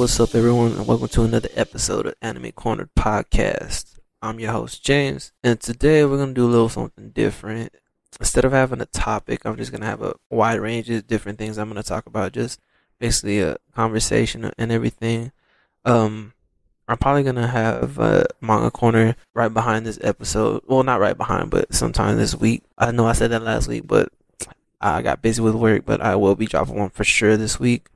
what's up, everyone, and welcome to another episode of Anime Corner Podcast. I'm your host, James, and today we're going to do a little something different. Instead of having a topic, I'm just going to have a wide range of different things I'm going to talk about, just basically a conversation and everything. Um, I'm probably going to have a manga corner right behind this episode. Well, not right behind, but sometime this week. I know I said that last week, but I got busy with work, but I will be dropping one for sure this week.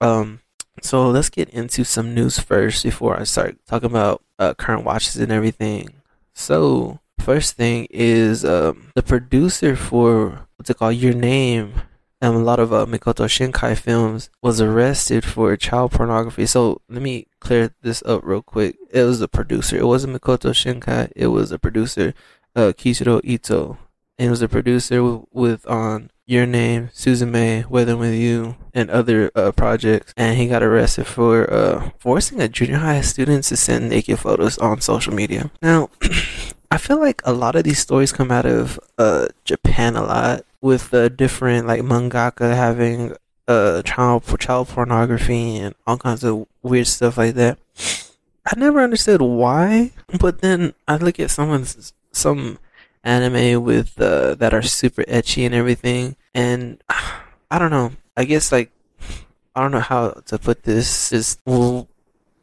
Um, so let's get into some news first before I start talking about uh, current watches and everything. So first thing is um, the producer for what's it called, Your Name, and a lot of uh, Makoto Shinkai films was arrested for child pornography. So let me clear this up real quick. It was a producer. It wasn't Makoto Shinkai. It was a producer, uh, Koichiro Ito, and it was a producer with, with on your Name, Suzume, Weather With You, and other uh, projects. And he got arrested for uh, forcing a junior high student to send naked photos on social media. Now, I feel like a lot of these stories come out of uh, Japan a lot, with the different like mangaka having uh child child pornography and all kinds of weird stuff like that. I never understood why, but then I look at someone's some anime with uh, that are super ecchi and everything, and I don't know. I guess like I don't know how to put this. Is well,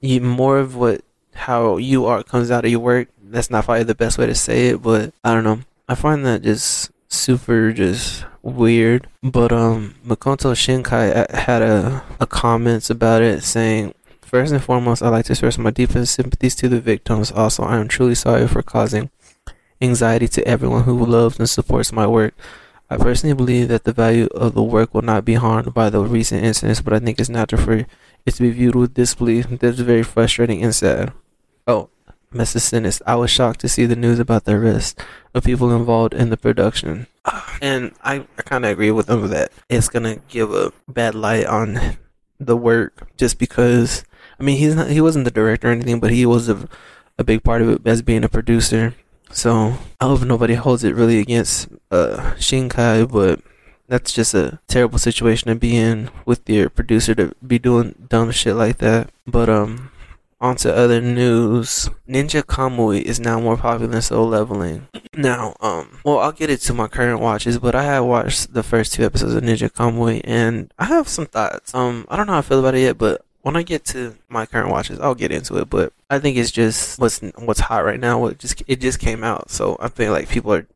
more of what how you are comes out of your work. That's not probably the best way to say it, but I don't know. I find that just super just weird. But um, Makoto Shinkai uh, had a, a comments about it saying, First and foremost, I'd like to express my deepest sympathies to the victims. Also, I am truly sorry for causing anxiety to everyone who loves and supports my work. I personally believe that the value of the work will not be harmed by the recent incidents, but I think it's natural for it to be viewed with disbelief. That's very frustrating and sad. Oh, Mrs. Sinis, I was shocked to see the news about the arrest of people involved in the production. And I, I kind of agree with them that it's going to give a bad light on the work just because, I mean, he's not, he wasn't the director or anything, but he was a, a big part of it as being a producer. So I hope nobody holds it really against uh, Shinkai, but that's just a terrible situation to be in with your producer to be doing dumb shit like that. But um, on to other news. Ninja Kamui is now more popular than Solo Leveling. Now, um, well, I'll get into my current watches, but I have watched the first two episodes of Ninja Kamui, and I have some thoughts. Um, I don't know how I feel about it yet, but when I get to my current watches, I'll get into it. But I think it's just what's what's hot right now. What just it just came out, so I feel like people are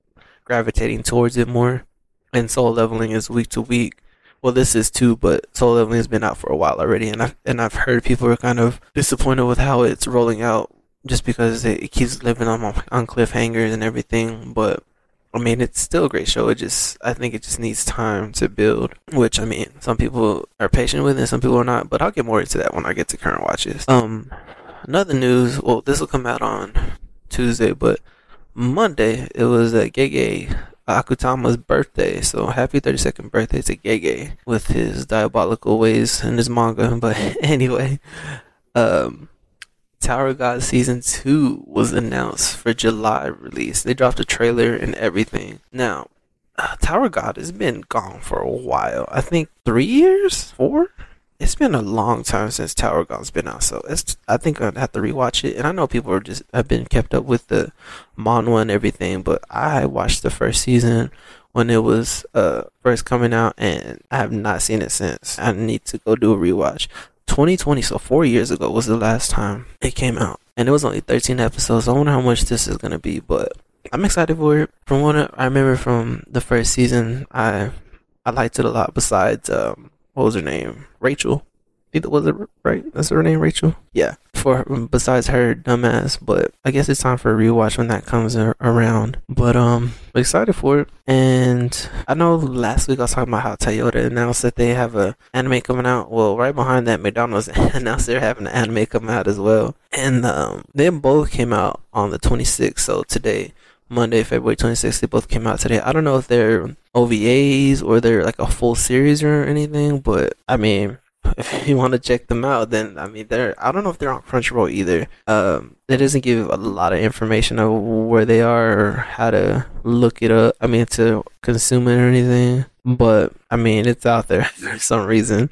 gravitating towards it more. And Solo Leveling is week to week. Well, this is too, but Solo Leveling has been out for a while already, and I've and I've heard people are kind of disappointed with how it's rolling out, just because it, it keeps living on on cliffhangers and everything. But I mean, it's still a great show. It just, I think it just needs time to build, which I mean, some people are patient with it, some people are not, but I'll get more into that when I get to current watches. Um, another news, well, this will come out on Tuesday, but Monday, it was a Gege Akutama's birthday, so happy 32nd birthday to Gege with his diabolical ways in his manga. But anyway, um, Tower God Season 2 was announced for July release. They dropped a trailer and everything. Now, uh, Tower God has been gone for a while. I think three years? Four? It's been a long time since Tower God's been out, so it's. I think I'd have to rewatch it. And I know people are just have been kept up with the manhwa and everything, but I watched the first season when it was uh first coming out, and I have not seen it since. I need to go do a rewatch. 2020, so four years ago, was the last time it came out. And it was only 13 episodes. I wonder how much this is to be, but I'm excited for it. From what I remember from the first season, I I liked it a lot. Besides, um, what was her name? Rachel. Was it right? That's her name, Rachel. Yeah. For besides her dumbass, but I guess it's time for a rewatch when that comes around. But um, excited for it. And I know last week I was talking about how Toyota announced that they have a anime coming out. Well, right behind that, McDonald's announced they're having an anime come out as well. And um, they both came out on the 26th. So today. Monday, February 26th. They both came out today. I don't know if they're OVAs or they're like a full series or anything, but I mean, if you want to check them out, then I mean, they're I don't know if they're on Crunchyroll either. Um, it doesn't give a lot of information of where they are or how to look it up. I mean, to consume it or anything. But I mean, it's out there for some reason.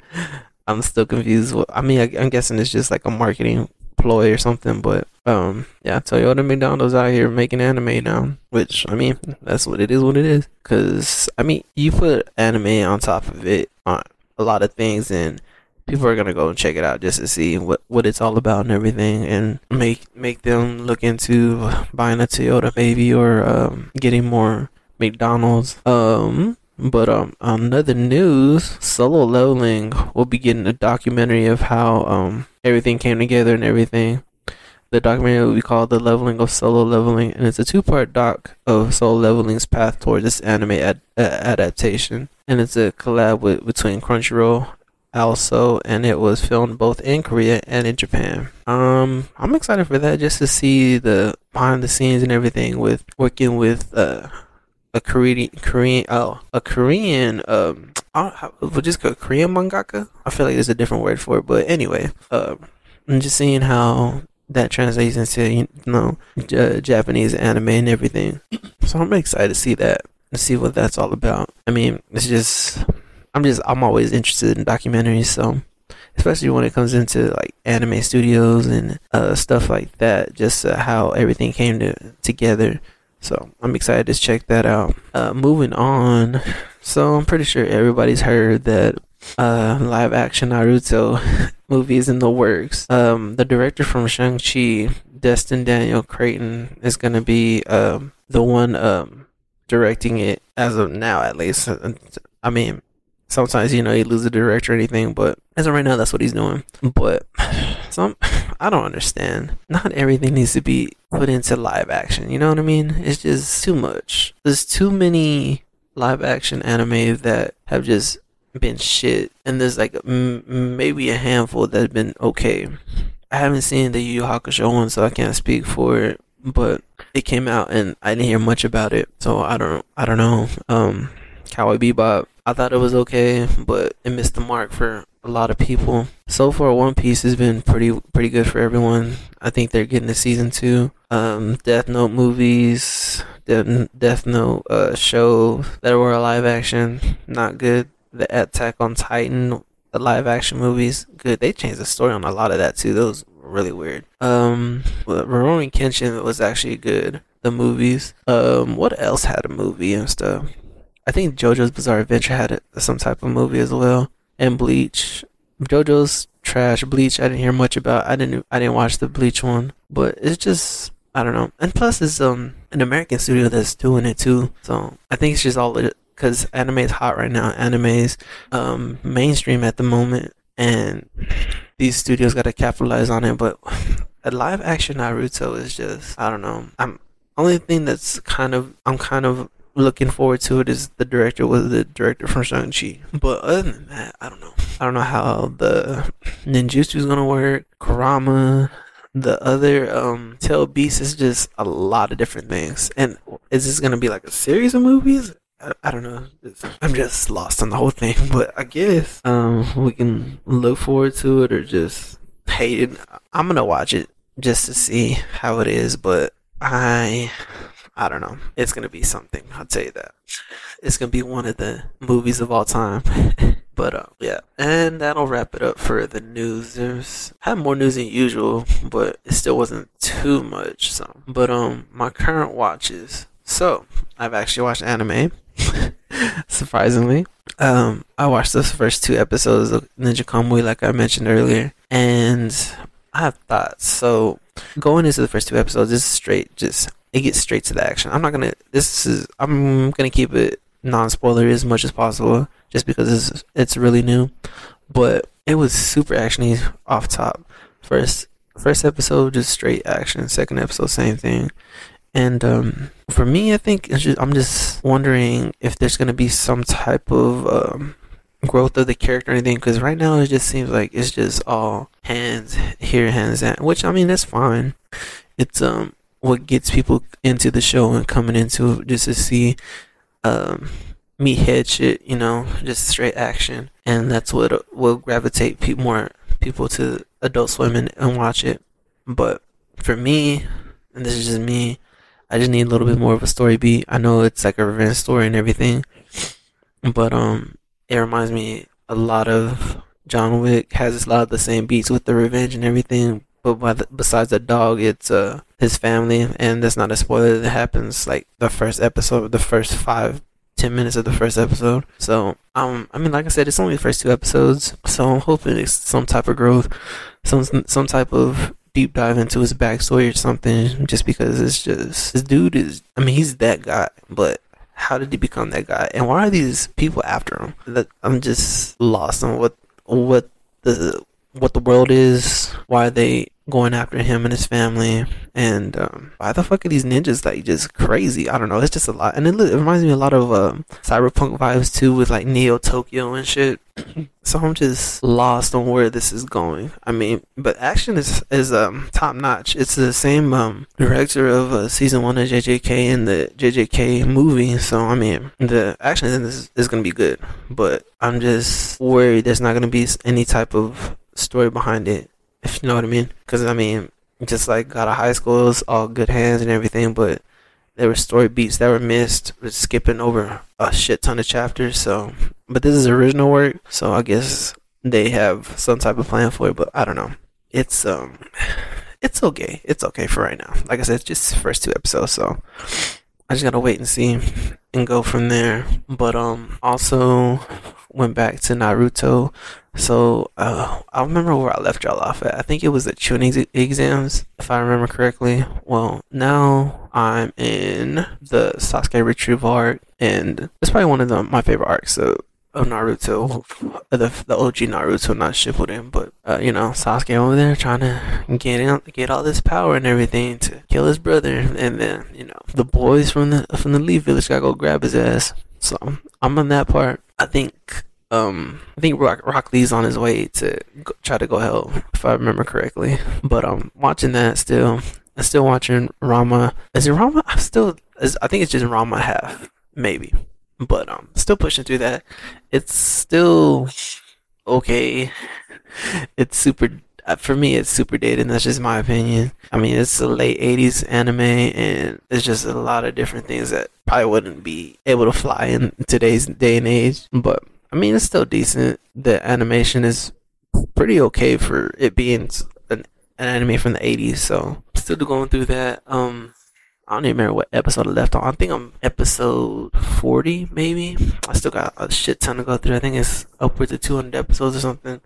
I'm still confused. I mean, I, I'm guessing it's just like a marketing ploy or something. But um, yeah, Toyota McDonald's out here making anime now, which I mean, that's what it is. What it is. Cause I mean, you put anime on top of it on a lot of things, and people are gonna go and check it out just to see what what it's all about and everything, and make make them look into buying a Toyota maybe or um, getting more McDonald's. Um, but um, another news, Solo Leveling will be getting a documentary of how um everything came together and everything. The documentary will be called "The Leveling of Solo Leveling," and it's a two-part doc of Solo Leveling's path towards this anime ad- uh, adaptation. And it's a collab with between Crunchyroll also, and it was filmed both in Korea and in Japan. Um, I'm excited for that just to see the behind the scenes and everything with working with uh a Korean Korean oh a Korean um I don't just a Korean mangaka. I feel like there's a different word for it, but anyway, uh, I'm just seeing how that translates into you know J- Japanese anime and everything. So I'm excited to see that and see what that's all about. I mean, it's just I'm just I'm always interested in documentaries, so especially when it comes into like anime studios and uh, stuff like that, just uh, how everything came to together. So I'm excited to check that out. Uh, moving on, so I'm pretty sure everybody's heard that uh, live action Naruto movie is in the works. Um, the director from Shang Chi, Destin Daniel Cretton, is gonna be um, the one um, directing it as of now, at least. I mean, sometimes you know you lose a director or anything, but as of right now, that's what he's doing. But some I don't understand. Not everything needs to be put into live action. You know what I mean? It's just too much. There's too many live action anime that have just been shit, and there's like m- maybe a handful that have been okay. I haven't seen the Yu Yu Hakusho one, so I can't speak for it. But it came out, and I didn't hear much about it, so I don't. I don't know. Um, Cowboy Bebop I thought it was okay, but it missed the mark for a lot of people. So far, One Piece has been pretty pretty good for everyone. I think they're getting a season two. Um, Death Note movies, Death, Death Note uh, show that were live action, not good. The Attack on Titan, the live action movies, good. They changed the story on a lot of that too. Those were really weird. Um, Rurouni Kenshin was actually good. The movies. Um, what else had a movie and stuff? I think JoJo's Bizarre Adventure had some type of movie as well, and Bleach. JoJo's trash. Bleach, I didn't hear much about. I didn't. I didn't watch the Bleach one, but it's just I don't know. And plus, it's um an American studio that's doing it too. So I think it's just all because anime is hot right now. Anime is um mainstream at the moment, and these studios got to capitalize on it. But a live action Naruto is just I don't know. I'm only thing that's kind of I'm kind of looking forward to it is the director was the director from Shang-Chi. But other than that, I don't know. I don't know how the ninjutsu is gonna work. Kurama, the other um Tail Beast is just a lot of different things. And is this gonna be like a series of movies? I, I don't know. It's, I'm just lost on the whole thing. But I guess um we can look forward to it or just hate it. I'm gonna watch it just to see how it is. But I I don't know. It's gonna be something. I'll tell you that. It's gonna be one of the movies of all time. but uh, yeah, and that'll wrap it up for the news. There's I had more news than usual, but it still wasn't too much. So, but um, my current watches. So I've actually watched anime. Surprisingly, um, I watched the first two episodes of Ninja Kamui, like I mentioned earlier, and I have thoughts. So going into the first two episodes, this is straight just it gets straight to the action. I'm not gonna. This is. I'm gonna keep it non-spoiler as much as possible, just because it's it's really new. But it was super actiony off top. First first episode just straight action. Second episode same thing. And um, for me, I think just, I'm just wondering if there's gonna be some type of um, growth of the character or anything. Because right now it just seems like it's just all hands here, hands at. Which I mean that's fine. It's um what gets people into the show and coming into just to see um, meathead shit, you know, just straight action, and that's what will gravitate pe- more people to Adult Swim and watch it. But for me, and this is just me, I just need a little bit more of a story beat. I know it's like a revenge story and everything, but um, it reminds me a lot of John Wick has a lot of the same beats with the revenge and everything. But the, besides the dog, it's uh his family, and that's not a spoiler. That happens like the first episode, the first five 10 minutes of the first episode. So, um, I mean, like I said, it's only the first two episodes. So I'm hoping it's some type of growth, some, some type of deep dive into his backstory or something, just because it's just, this dude is, I mean, he's that guy, but how did he become that guy? And why are these people after him? That I'm just lost on what, what the, what the world is, why they going after him and his family, and um, why the fuck are these ninjas like just crazy? I don't know. It's just a lot, and it, it reminds me a lot of um, cyberpunk vibes too, with like Neo Tokyo and shit. so I'm just lost on where this is going. I mean, but action is is um top notch. It's the same um director of uh, season one of JJK and the JJK movie. So I mean, the action in this is, gonna be good, but I'm just worried there's not gonna be any type of story behind it, if you know what I mean. Because I mean, just like God of High School, it was all good hands and everything, but there were story beats that were missed, with skipping over a shit ton of chapters. So, but this is original work, so I guess they have some type of plan for it. But I don't know. It's um, it's okay. It's okay for right now. Like I said, just first two episodes, so I just gotta wait and see and go from there. But um, also went back to Naruto. So uh, I remember where I left y'all off at. I think it was the Chunin exams, if I remember correctly. Well, now I'm in the Sasuke retrieval arc, and it's probably one of the, my favorite arcs. So of Naruto, the the OG Naruto, not Shippuden, but uh, you know Sasuke over there trying to get in, get all this power and everything to kill his brother, and then you know the boys from the from the Leaf Village gotta go grab his ass. So I'm on that part. I think um I think Rock, Rock Lee's on his way to go, try to go help if I remember correctly. But um watching that still, I'm still watching Rama. Is it Rama? I'm still. I think it's just Rama half maybe but um still pushing through that. It's still okay. It's super uh, for me it's super dated and that's just my opinion. I mean it's a late 80s anime and it's just a lot of different things that probably wouldn't be able to fly in today's day and age but i mean it's still decent. The animation is pretty okay for it being an, an anime from the 80s so still going through that. Um I don't even remember what episode I left on. I think I'm episode 40, maybe. I still got a shit ton to go through. I think it's upwards of 200 episodes or something.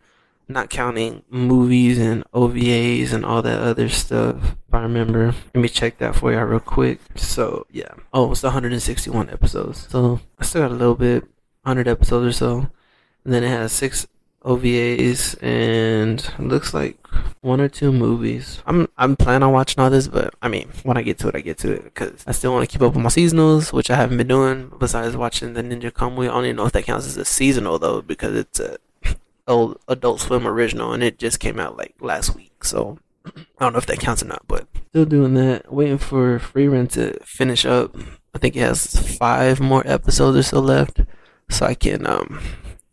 Not counting movies and OVAs and all that other stuff. If I remember. Let me check that for y'all real quick. So, yeah. Oh, it's 161 episodes. So, I still got a little bit. 100 episodes or so. And then it has six OVAs and looks like one or two movies. I'm I'm planning on watching all this, but I mean, when I get to it, I get to it because I still want to keep up with my seasonals, which I haven't been doing. Besides watching the Ninja Kamui, I don't even know if that counts as a seasonal though, because it's a old Adult Swim original and it just came out like last week. So I don't know if that counts or not, but still doing that. Waiting for Frieren to finish up. I think it has five more episodes or so left, so I can um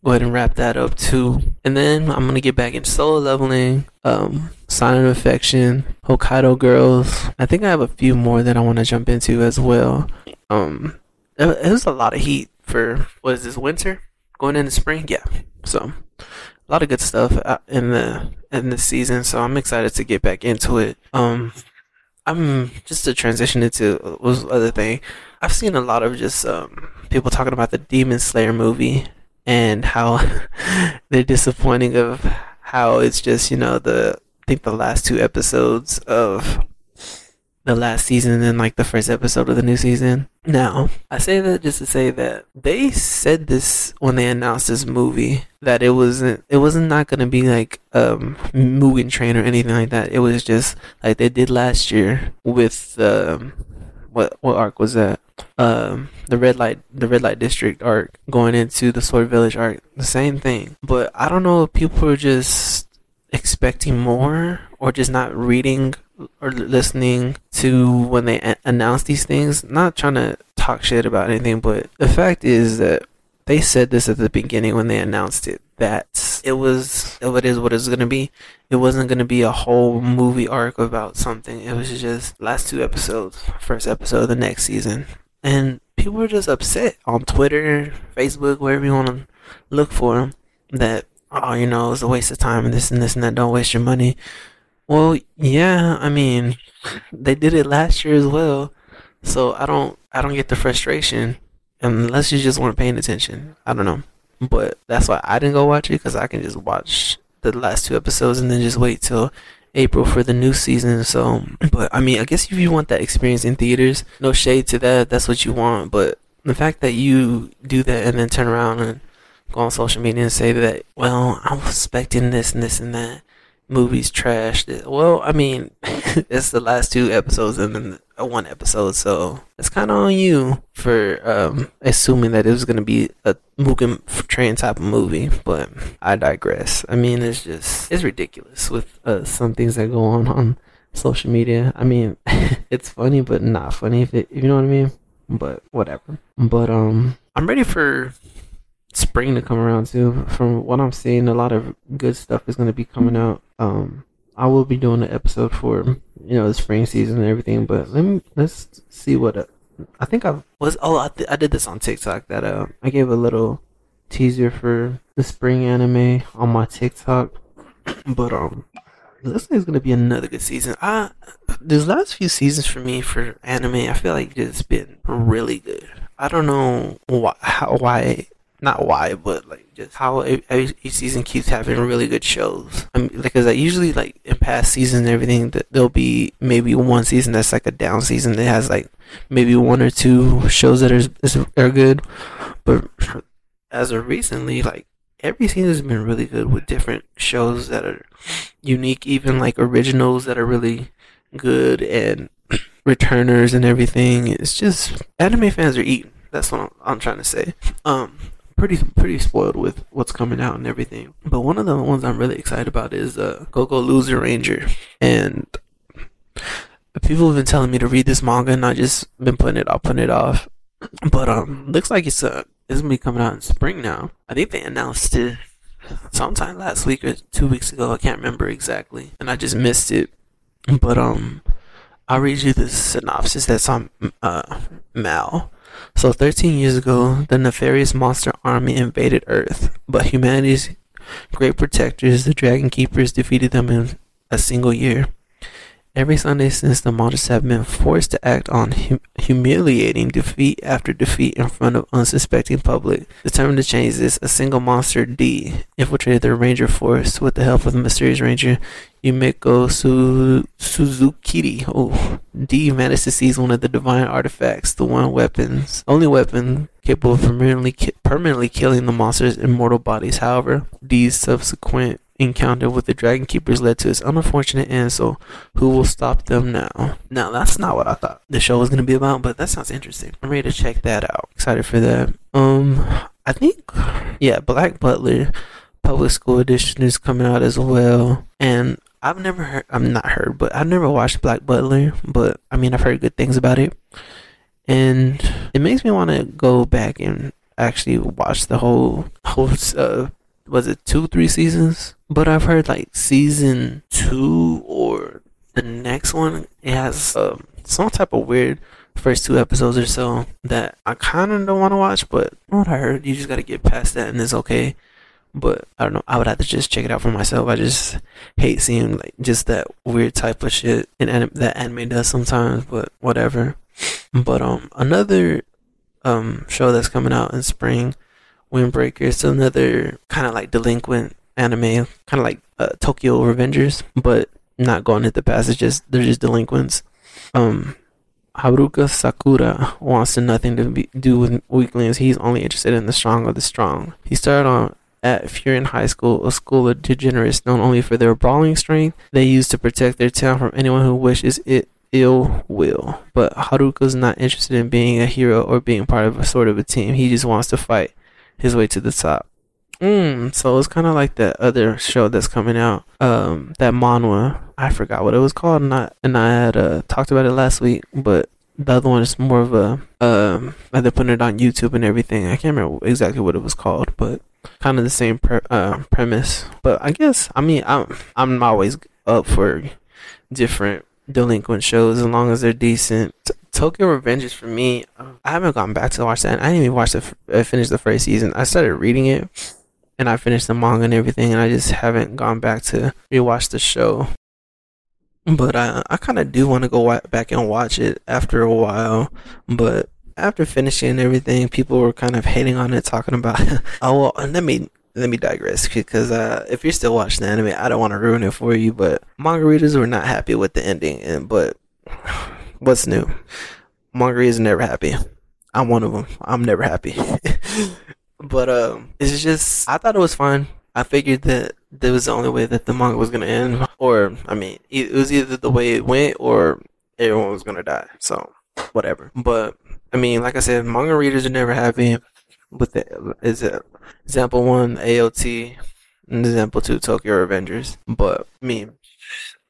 go ahead and wrap that up too. And then I'm gonna get back into solo leveling, um, Sign of Affection, Hokkaido Girls. I think I have a few more that I want to jump into as well. Um, it, was a lot of heat for what is this winter going into spring? Yeah, so a lot of good stuff uh, in the in this season. So I'm excited to get back into it. Um, I'm just to transition into was other thing. I've seen a lot of just um people talking about the Demon Slayer movie and how they're disappointing of how it's just you know the I think the last two episodes of the last season and like the first episode of the new season. Now, I say that just to say that they said this when they announced this movie that it wasn't it wasn't not gonna be like um Mugen Train or anything like that. It was just like they did last year with um what what arc was that? Um, the red light, the red light district arc going into the Sword Village arc, the same thing. But I don't know if people are just expecting more or just not reading or listening to when they a- announce these things. Not trying to talk shit about anything, but the fact is that they said this at the beginning when they announced it that it was it is what it's gonna be. It wasn't gonna be a whole movie arc about something. It was just last two episodes, first episode of the next season, and people were just upset on Twitter, Facebook, wherever you want to look for them, that oh, you know, it's a waste of time and this and this and that. Don't waste your money. Well, yeah, I mean, they did it last year as well. So I don't, I don't get the frustration unless you just weren't paying attention. I don't know, but that's why I didn't go watch it because I can just watch the last two episodes and then just wait till April for the new season. So, but I mean, I guess if you want that experience in theaters, no shade to that. That's what you want. But the fact that you do that and then turn around and go on social media and say that, well, I was expecting this and this and that. Movies trashed. Well, I mean, it's the last two episodes and then one episode, so it's kind of on you for um, assuming that it was going to be a Mugen Train type of movie. But I digress. I mean, it's just it's ridiculous with uh, some things that go on on social media. I mean, it's funny, but not funny if, it, you know what I mean. But whatever. But um, I'm ready for spring to come around too. From what I'm seeing, a lot of good stuff is going to be coming out. Um, I will be doing an episode for you know the spring season and everything, but let me let's see what uh, I think I was. Oh, I, th- I did this on TikTok. That uh, I gave a little teaser for the spring anime on my TikTok, but um, looks like it's gonna be another good season. I these last few seasons for me for anime, I feel like it's been really good. I don't know why how, why not why, but like just how every, each season keeps having really good shows. I mean, because I usually like in past seasons and everything, there'll be maybe one season that's like a down season that has like maybe one or two shows that are are good, but as of recently, like every season has been really good with different shows that are unique, even like originals that are really good and returners and everything. It's just anime fans are eating. That's what I'm, I'm trying to say. Um, pretty pretty spoiled with what's coming out and everything. But one of the ones I'm really excited about is uh, Go-Go Loser Ranger, and people have been telling me to read this manga, and I just been putting it off, putting it off. But um, looks like it's uh it's gonna be coming out in spring now. I think they announced it sometime last week or two weeks ago. I can't remember exactly, and I just missed it. But um, I'll read you the synopsis that's on uh Mal. So 13 years ago, the nefarious monster army invaded Earth, but humanity's great protectors, the Dragon Keepers, defeated them in a single year. Every Sunday since the monsters have been forced to act on hum- humiliating defeat after defeat in front of unsuspecting public. Determined to change this, a single monster, D, infiltrated the ranger force with the help of the mysterious ranger Yumeko Su- Suzukiri. Oh, D managed to seize one of the divine artifacts, the one weapons, only weapon capable of permanently, ki- permanently killing the monster's immortal bodies. However, D's subsequent encounter with the Dragon Keepers led to its unfortunate end, so who will stop them now? Now, that's not what I thought the show was going to be about, but that sounds interesting. I'm ready to check that out. Excited for that. Um, I think, yeah, Black Butler Public School Edition is coming out as well, and I've never heard, I'm not heard, but I've never watched Black Butler, but I mean, I've heard good things about it. And it makes me want to go back and actually watch the whole, whole, uh, was it two, three seasons? But I've heard like season two or the next one, it has um, some type of weird first two episodes or so that I kind of don't want to watch, but what I heard, you just got to get past that and it's okay. But I don't know. I would have to just check it out for myself. I just hate seeing like just that weird type of shit in anim- that anime does sometimes. But whatever. But um, another um show that's coming out in spring, Windbreaker. It's another kind of like delinquent anime, kind of like uh, Tokyo Revengers, but not going into the just they're just delinquents. Um, Haruka Sakura wants to nothing to be, do with weaklings. He's only interested in the strong of the strong. He started on at Furin High School, a school of degenerates known only for their brawling strength they use to protect their town from anyone who wishes it ill will. But Haruka's not interested in being a hero or being part of a sort of a team. He just wants to fight his way to the top. Mm, so it's kind of like that other show that's coming out. Um, that manhwa. I forgot what it was called, and I and I had uh, talked about it last week. But the other one is more of a um, they're putting it on YouTube and everything. I can't remember exactly what it was called, but kind of the same pre- uh, premise. But I guess I mean I'm I'm always up for different delinquent shows as long as they're decent. T- Tokyo Revengers for me, uh, I haven't gone back to watch that. I didn't even watch the f- uh, finish the first season. I started reading it, and I finished the manga and everything, and I just haven't gone back to rewatch the show. But I I kind of do want to go back and watch it after a while, but after finishing everything, people were kind of hating on it, talking about, oh, well, let me let me digress because uh, if you're still watching the anime, I don't want to ruin it for you. But manga readers were not happy with the ending, and but what's new? Manga readers never happy. I'm one of them. I'm never happy. but um, it's just I thought it was fun. I figured that that was the only way that the manga was gonna end, or I mean, it was either the way it went or everyone was gonna die. So whatever. But I mean, like I said, manga readers are never happy with the is it example one AOT and example two Tokyo Revengers. But I mean,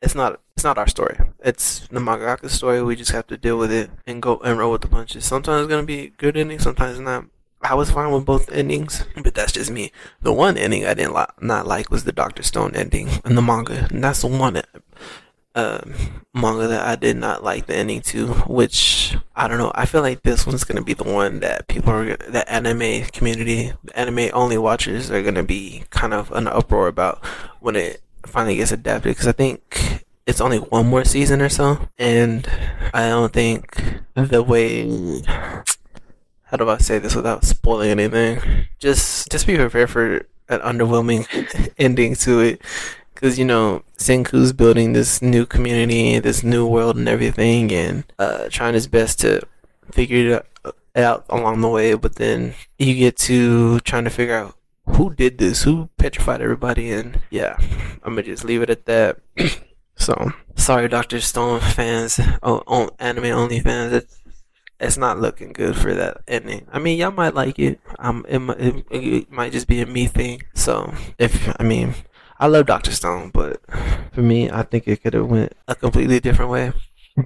it's not it's not our story. It's the mangaka's story. We just have to deal with it and go and roll with the punches. Sometimes it's gonna be good ending, sometimes not. I was fine with both endings, but that's just me. The one ending I didn't li- not like was the Doctor Stone ending in the manga, and that's the one uh, manga that I did not like the ending to, which I don't know. I feel like this one's gonna be the one that people are the anime community, the anime only watchers are gonna be kind of an uproar about when it finally gets adapted. Because I think it's only one more season or so, and I don't think the way how do I say this without spoiling anything? Just just be prepared for an underwhelming ending to it because you know Senku's building this new community, this new world, and everything, and uh, trying his best to figure it out along the way. But then you get to trying to figure out who did this, who petrified everybody, and yeah, I'm gonna just leave it at that. so sorry, Doctor Stone fans, oh, anime only fans. It's not looking good for that ending. I mean, y'all might like it. Um, it, it, it might just be a me thing. So if I mean, I love Doctor Stone, but for me, I think it could have went a completely different way.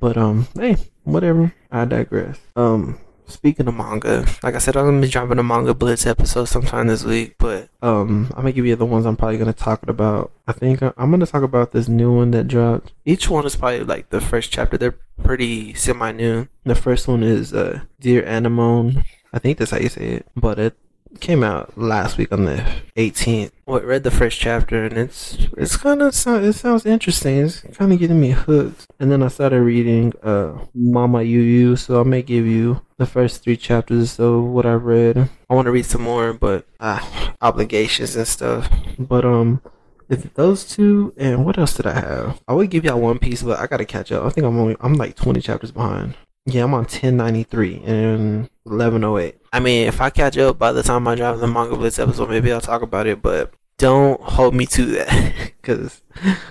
But um, hey, whatever. I digress. Um, speaking of manga, like I said, I'm gonna be dropping a manga blitz episode sometime this week. But um, I'm gonna give you the ones I'm probably gonna talk about. I think I'm gonna talk about this new one that dropped. Each one is probably like the first chapter. They're pretty semi new. The first one is uh, Dear Anemone. I think that's how you say it. But it came out last week on the 18th. Well, I read the first chapter and it's it's kind of it sounds interesting. It's kind of getting me hooked. And then I started reading uh Mama Yu Yu, so I may give you the first three chapters of what I read. I want to read some more, but uh, obligations and stuff. But um. If those two and what else did I have? I would give y'all One Piece, but I gotta catch up. I think I'm only I'm like 20 chapters behind. Yeah, I'm on 1093 and 1108. I mean, if I catch up by the time I drop the Manga Blitz episode, maybe I'll talk about it, but don't hold me to that because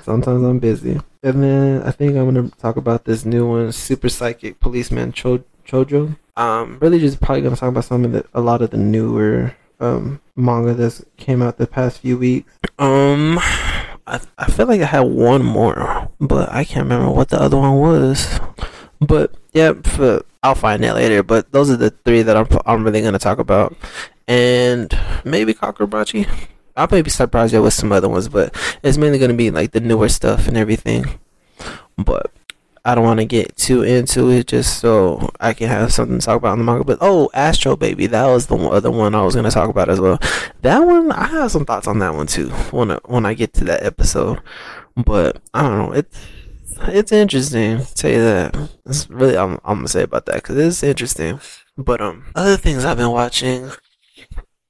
sometimes I'm busy. And then I think I'm to talk about this new one, Super Psychic Policeman Cho- Chojo. Um, really just probably to talk about some of the, a lot of the newer um, manga that's came out the past few weeks. Um, I, I feel like I had one more, but I can't remember what the other one was. But yeah, for, I'll find that later. But those are the three that I'm I'm really gonna talk about, and maybe Kagurabachi. I'll maybe surprise you with some other ones, but it's mainly gonna be like the newer stuff and everything. But I don't want to get too into it just so I can have something to talk about in the manga. But oh, Astro Baby, that was the other one I was gonna talk about as well. That one, I have some thoughts on that one too when I, when I get to that episode. But I don't know, it's it's interesting. I'll tell you that. That's really I'm, I'm gonna say about that because it's interesting. But um, other things I've been watching.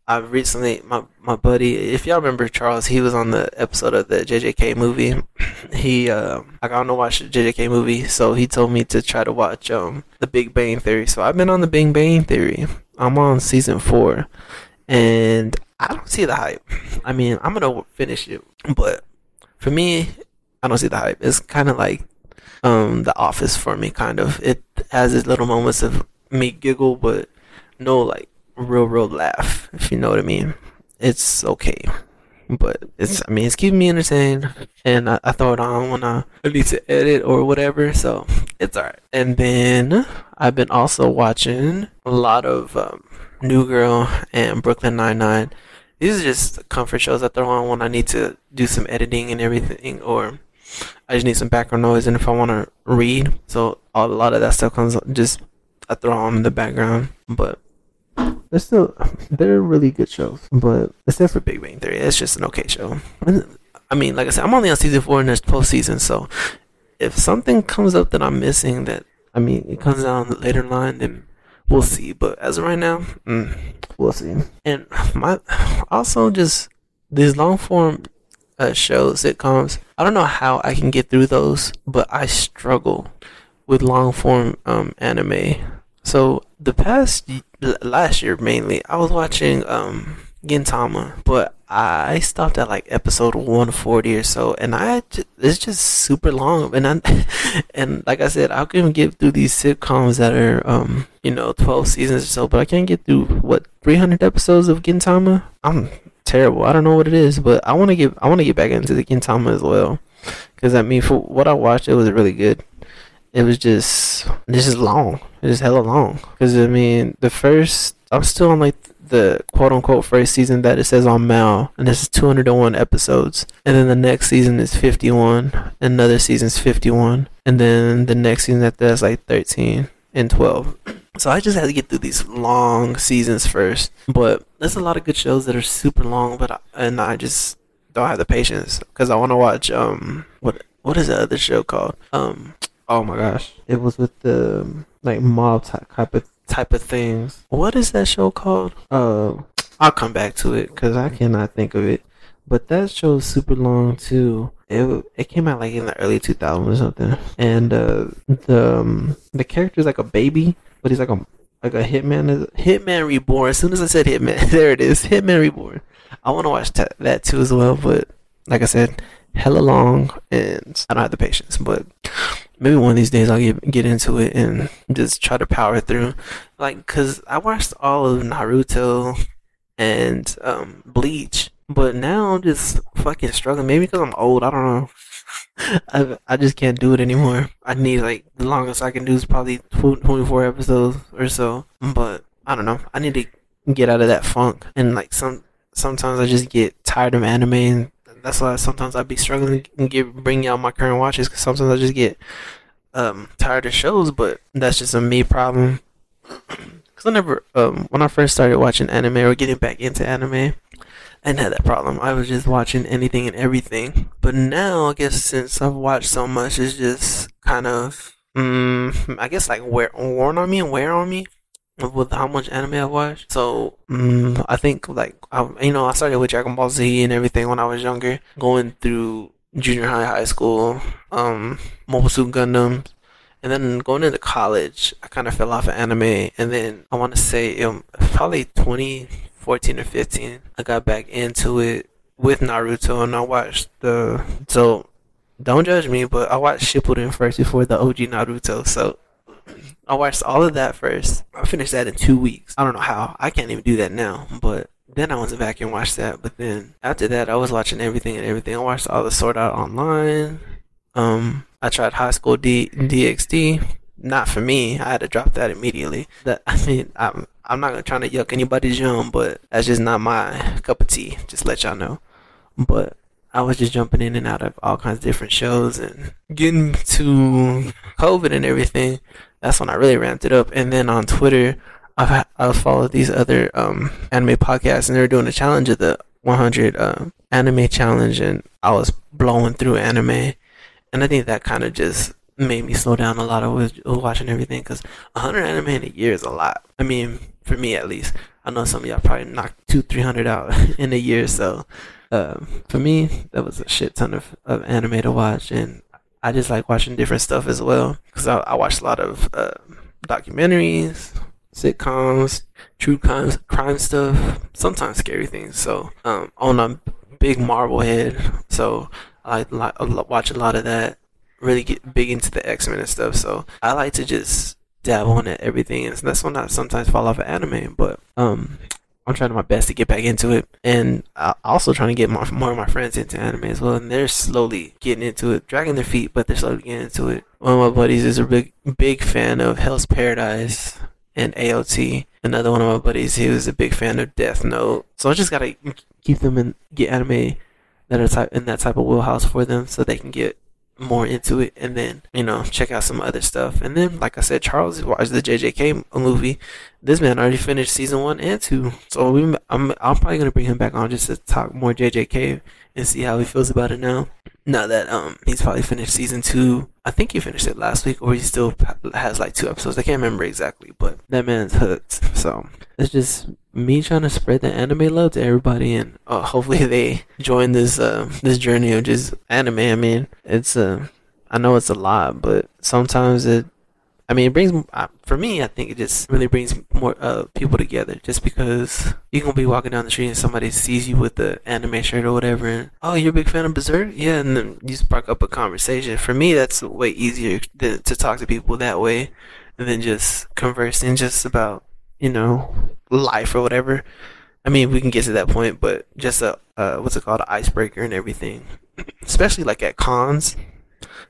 I recently my my buddy, if y'all remember Charles, he was on the episode of the JJK movie. He uh, I got to watch the JJK movie, so he told me to try to watch um the Big Bang Theory. So I've been on the Big Bang Theory. I'm on season four, and I don't see the hype. I mean, I'm gonna finish it, but for me, I don't see the hype. It's kind of like um, The Office for me, kind of. It has its little moments of me giggle, but no like real, real laugh, if you know what I mean. It's okay. But it's, I mean, it's keeping me entertained, and I, I on when I need to edit or whatever, so it's alright. And then I've been also watching a lot of um, New Girl and Brooklyn Nine Nine. These are just comfort shows that I throw on when I need to do some editing and everything, or I just need some background noise, and if I want to read, so a lot of that stuff comes just I throw on in the background. But they're still they're really good shows. But except for Big Bang Theory, it's just an okay show. I mean, like I said, I'm only on season four and there's seasons, so if something comes up that I'm missing, that I mean, it comes down later in line, then we'll see. But as of right now, mm, we'll see. And my also just these long form uh, shows, sitcoms. I don't know how I can get through those, but I struggle with long form um, anime. So the past last year mainly, I was watching um, Gintama, but I stopped at like episode 140 or so, and I just, it's just super long. And I, and like I said, I can get through these sitcoms that are um you know 12 seasons or so, but I can't get through what 300 episodes of Gintama. I'm terrible. I don't know what it is, but I want to get I want to get back into the Gintama as well, because I mean for what I watched, it was really good. It was just this is long. It is hella long. Because I mean the first I'm still on like the quote unquote first season that it says on Mal, and this is 201 episodes. And then the next season is 51, another season is 51, and then the next season after that's like 13 and 12. So I just had to get through these long seasons first. But there's a lot of good shows that are super long, but I, and I just don't have the patience because I want to watch um what what is the other show called um oh my gosh it was with the like mob type of type of things. What is that show called? Uh, I'll come back to it because I cannot think of it. But that show is super long too. It it came out like in the early 2000s or something, and uh, the um, the character is like a baby, but he's like a like a hitman. Hitman Reborn. As soon as I said Hitman, there it is. Hitman Reborn. I want to watch t- that too as well, but like I said, hella long, and I don't have the patience. But maybe one of these days I'll get get into it and just try to power through. Like, cause I watched all of Naruto and um, Bleach, but now I'm just fucking struggling. Maybe because I'm old. I don't know. I I just can't do it anymore. I need like the longest I can do is probably 24 episodes or so. But I don't know. I need to get out of that funk and like some sometimes I just get tired of anime and that's why sometimes I'd be struggling to get bring out my current watches because sometimes I just get um, tired of shows. But that's just a me problem. Because I never, um, when I first started watching anime or getting back into anime, I didn't have that problem. I was just watching anything and everything. But now, I guess since I've watched so much, it's just kind of, um, I guess like wear worn on me and wear on me with how much anime I watch. So um, I think like I, you know I started with Dragon Ball Z and everything when I was younger, going through junior high, high school, um, Mobile Suit Gundam, and then going into college, I kind of fell off of anime, and then I want to say um, probably 2014 or 15, I got back into it with Naruto, and I watched the so. Don't judge me, but I watched Shippuden first before the OG Naruto, so I watched all of that first. I finished that in two weeks. I don't know how. I can't even do that now, but then I went back and watched that. But then after that, I was watching everything and everything. I watched all the Sword Art Online. Um, I tried High School D DxD. Not for me. I had to drop that immediately. That I mean, I'm I'm not trying to yuck anybody's yum, but that's just not my cup of tea. Just let y'all know. But I was just jumping in and out of all kinds of different shows and getting to COVID and everything that's when I really ramped it up. And then on Twitter, I've I've followed these other um, anime podcasts, and they were doing a challenge of the 100 uh, anime challenge, and I was blowing through anime, and I think that kind of just made me slow down a lot of watching everything because 100 anime in a year is a lot. I mean, for me at least. I know some of y'all probably knocked two, three hundred out in a year. So, uh, for me, that was a shit ton of, of anime to watch, and I just like watching different stuff as well because I, I watch a lot of uh, documentaries, sitcoms, true crime, crime stuff, sometimes scary things. So um, on a big Marvel head, so I like watch a lot of that. Really get big into the X Men and stuff. So I like to just dabble in everything, and that's when I sometimes fall off of anime. But um, I'm trying my best to get back into it, and I'm also trying to get more, more of my friends into anime as well. And they're slowly getting into it, dragging their feet, but they're slowly getting into it. One of my buddies is a big, big fan of Hell's Paradise and AOT. Another one of my buddies, he was a big fan of Death Note. So I just gotta keep them and get anime that are type in that type of wheelhouse for them, so they can get more into it and then you know check out some other stuff. And then like i said charles watched the jjk movie. This man already finished season one and two. So we, I'm, I'm probably gonna bring him back on just to talk more jjk and see how he feels about it now. Now that um he's probably finished season two. I think he finished it last week or he still has like two episodes. I can't remember exactly but that man's hooked. So it's just me trying to spread the anime love to everybody, and uh, hopefully they join this uh, this journey of just anime. I mean, it's a uh, I know it's a lot, but sometimes it. I mean, it brings for me. I think it just really brings more uh, people together. Just because you can be walking down the street and somebody sees you with the anime shirt or whatever, and oh, you're a big fan of Berserk, yeah, and then you spark up a conversation. For me, that's way easier to, to talk to people that way than just conversing just about you know, life or whatever. I mean, we can get to that point, but just a uh, what's it called, an icebreaker and everything, especially like at cons.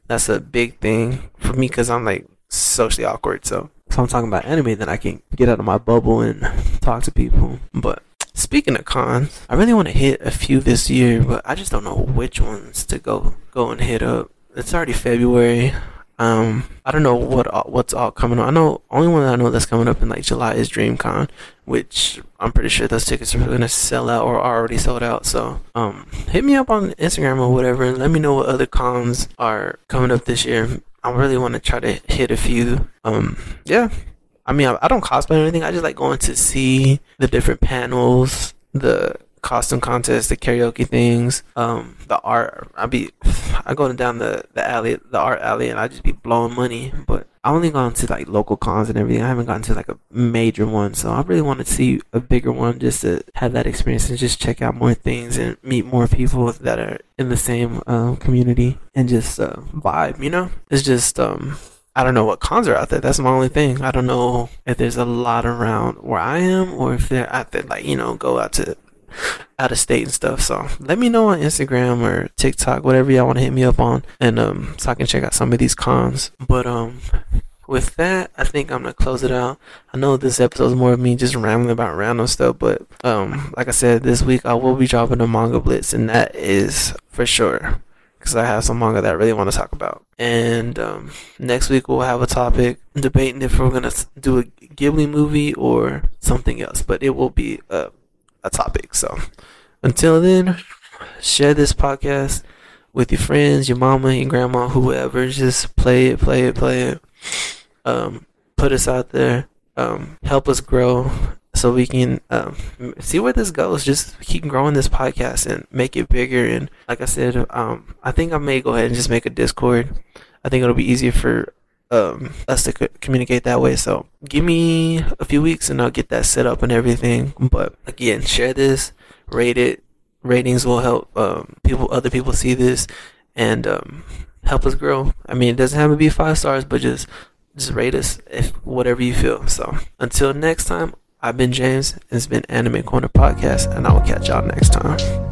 That's a big thing for me because I'm like socially awkward. So if I'm talking about anime, then I can get out of my bubble and talk to people. But speaking of cons, I really want to hit a few this year, but I just don't know which ones to go go and hit up. It's already February. Um, I don't know what what's all coming on. I know only one that I know that's coming up in like July is DreamCon, which I'm pretty sure those tickets are gonna sell out or already sold out. So, um, hit me up on Instagram or whatever, and let me know what other cons are coming up this year. I really want to try to hit a few. Um, yeah. I mean, I, I don't cosplay or anything. I just like going to see the different panels, the costume contests, the karaoke things, um, the art. I be, I go down the the alley, the art alley, and I just be blowing money. But I only gone to like local cons and everything. I haven't gotten to like a major one, so I really want to see a bigger one just to have that experience and just check out more things and meet more people that are in the same um, community and just uh, vibe. You know, it's just um. I don't know what cons are out there. That's my only thing. I don't know if there's a lot around where I am or if they're out there, like, you know, go out to out of state and stuff. So let me know on Instagram or TikTok, whatever y'all want to hit me up on, and um, so I can check out some of these cons. But um, with that, I think I'm gonna close it out. I know this episode is more of me just rambling about random stuff, but um, like I said, this week I will be dropping a manga blitz, and that is for sure because I have some manga that I really want to talk about. And um, next week we'll have a topic debating if we're gonna do a Ghibli movie or something else, but it will be a a topic. So until then, share this podcast with your friends, your mama, your grandma, whoever. Just play it, play it, play it. Um, put us out there. Um, help us grow so we can um, see where this goes. Just keep growing this podcast and make it bigger. And like I said, um, I think I may go ahead and just make a Discord. I think it'll be easier for um, us to co- communicate that way. So give me a few weeks and I'll get that set up and everything. But again, share this, rate it. Ratings will help um, people, other people see this, and um, help us grow. I mean, it doesn't have to be five stars, but just just rate us if whatever you feel. So until next time, I've been James. It's been Anime Corner Podcast, and I will catch y'all next time.